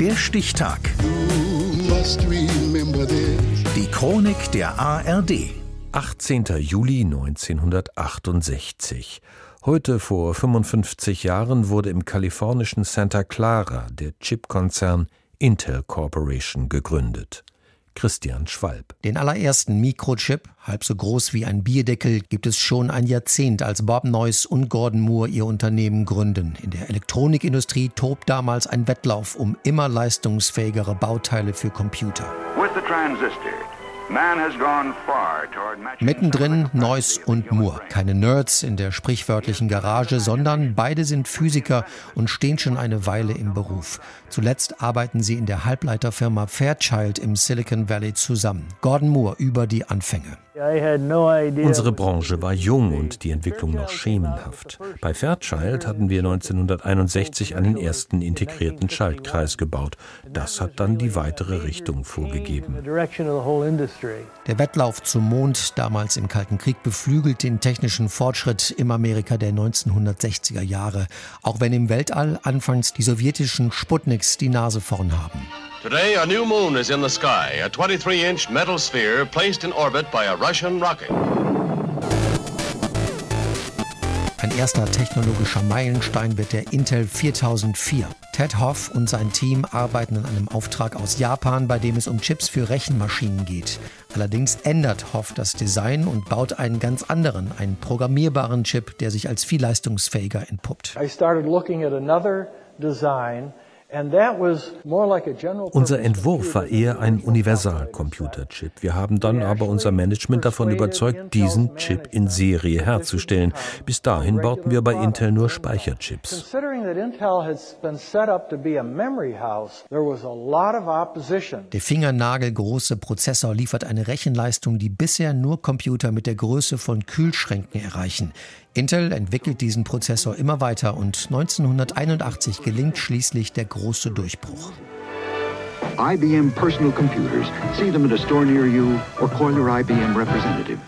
Der Stichtag. Die Chronik der ARD. 18. Juli 1968. Heute vor 55 Jahren wurde im kalifornischen Santa Clara der Chipkonzern Intel Corporation gegründet. Christian Schwalb. Den allerersten Mikrochip, halb so groß wie ein Bierdeckel, gibt es schon ein Jahrzehnt, als Bob Noyce und Gordon Moore ihr Unternehmen gründen. In der Elektronikindustrie tobt damals ein Wettlauf um immer leistungsfähigere Bauteile für Computer. With the transistor. Mittendrin Neuss und Moore. Keine Nerds in der sprichwörtlichen Garage, sondern beide sind Physiker und stehen schon eine Weile im Beruf. Zuletzt arbeiten sie in der Halbleiterfirma Fairchild im Silicon Valley zusammen. Gordon Moore über die Anfänge. Unsere Branche war jung und die Entwicklung noch schemenhaft. Bei Fairchild hatten wir 1961 einen ersten integrierten Schaltkreis gebaut. Das hat dann die weitere Richtung vorgegeben. Der Wettlauf zum Mond, damals im Kalten Krieg, beflügelt den technischen Fortschritt im Amerika der 1960er Jahre, auch wenn im Weltall anfangs die sowjetischen Sputniks die Nase vorn haben. Today, a new moon is in the sky, a 23 inch metal sphere placed in orbit by a Russian rocket. Ein erster technologischer Meilenstein wird der Intel 4004. Ted Hoff und sein Team arbeiten an einem Auftrag aus Japan, bei dem es um Chips für Rechenmaschinen geht. Allerdings ändert Hoff das Design und baut einen ganz anderen, einen programmierbaren Chip, der sich als viel leistungsfähiger entpuppt. I started looking at another design unser Entwurf war eher ein Universalcomputerchip. Wir haben dann aber unser Management davon überzeugt, diesen Chip in Serie herzustellen. Bis dahin bauten wir bei Intel nur Speicherchips. Der fingernagelgroße Prozessor liefert eine Rechenleistung, die bisher nur Computer mit der Größe von Kühlschränken erreichen. Intel entwickelt diesen Prozessor immer weiter und 1981 gelingt schließlich der große Durchbruch.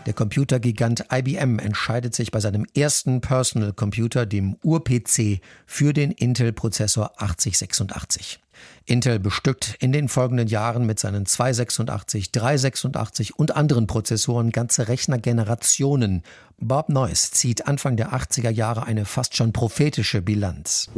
Der Computergigant IBM entscheidet sich bei seinem ersten Personal Computer, dem Ur-PC, für den Intel-Prozessor 8086. Intel bestückt in den folgenden Jahren mit seinen 286, 386 und anderen Prozessoren ganze Rechnergenerationen. Bob Noyce zieht Anfang der 80er Jahre eine fast schon prophetische Bilanz.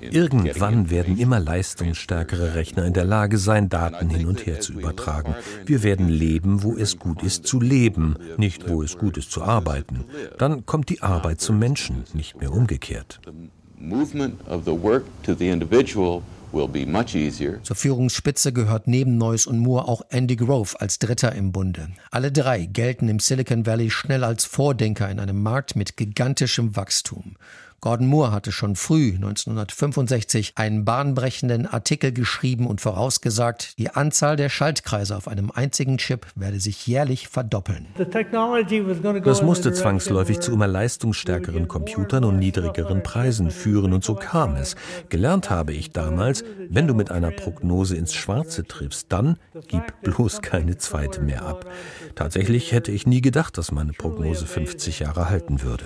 Irgendwann werden immer leistungsstärkere Rechner in der Lage sein, Daten hin und her zu übertragen. Wir werden leben, wo es gut ist zu leben, nicht wo es gut ist zu arbeiten. Dann kommt die Arbeit zum Menschen, nicht mehr umgekehrt movement of the work to the individual zur Führungsspitze gehört neben Neuss und Moore auch Andy Grove als Dritter im Bunde. Alle drei gelten im Silicon Valley schnell als Vordenker in einem Markt mit gigantischem Wachstum. Gordon Moore hatte schon früh 1965 einen bahnbrechenden Artikel geschrieben und vorausgesagt, die Anzahl der Schaltkreise auf einem einzigen Chip werde sich jährlich verdoppeln. Das musste zwangsläufig zu immer leistungsstärkeren Computern und niedrigeren Preisen führen und so kam es. Gelernt habe ich damals, wenn du mit einer Prognose ins Schwarze triffst, dann gib bloß keine zweite mehr ab. Tatsächlich hätte ich nie gedacht, dass meine Prognose 50 Jahre halten würde.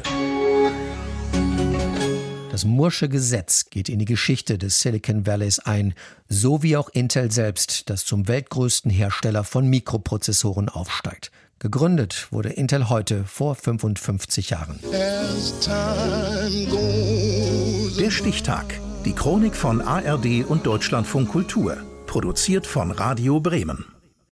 Das Mursche Gesetz geht in die Geschichte des Silicon Valleys ein, so wie auch Intel selbst, das zum weltgrößten Hersteller von Mikroprozessoren aufsteigt. Gegründet wurde Intel heute vor 55 Jahren. Der Stichtag. Die Chronik von ARD und Deutschlandfunk Kultur. Produziert von Radio Bremen.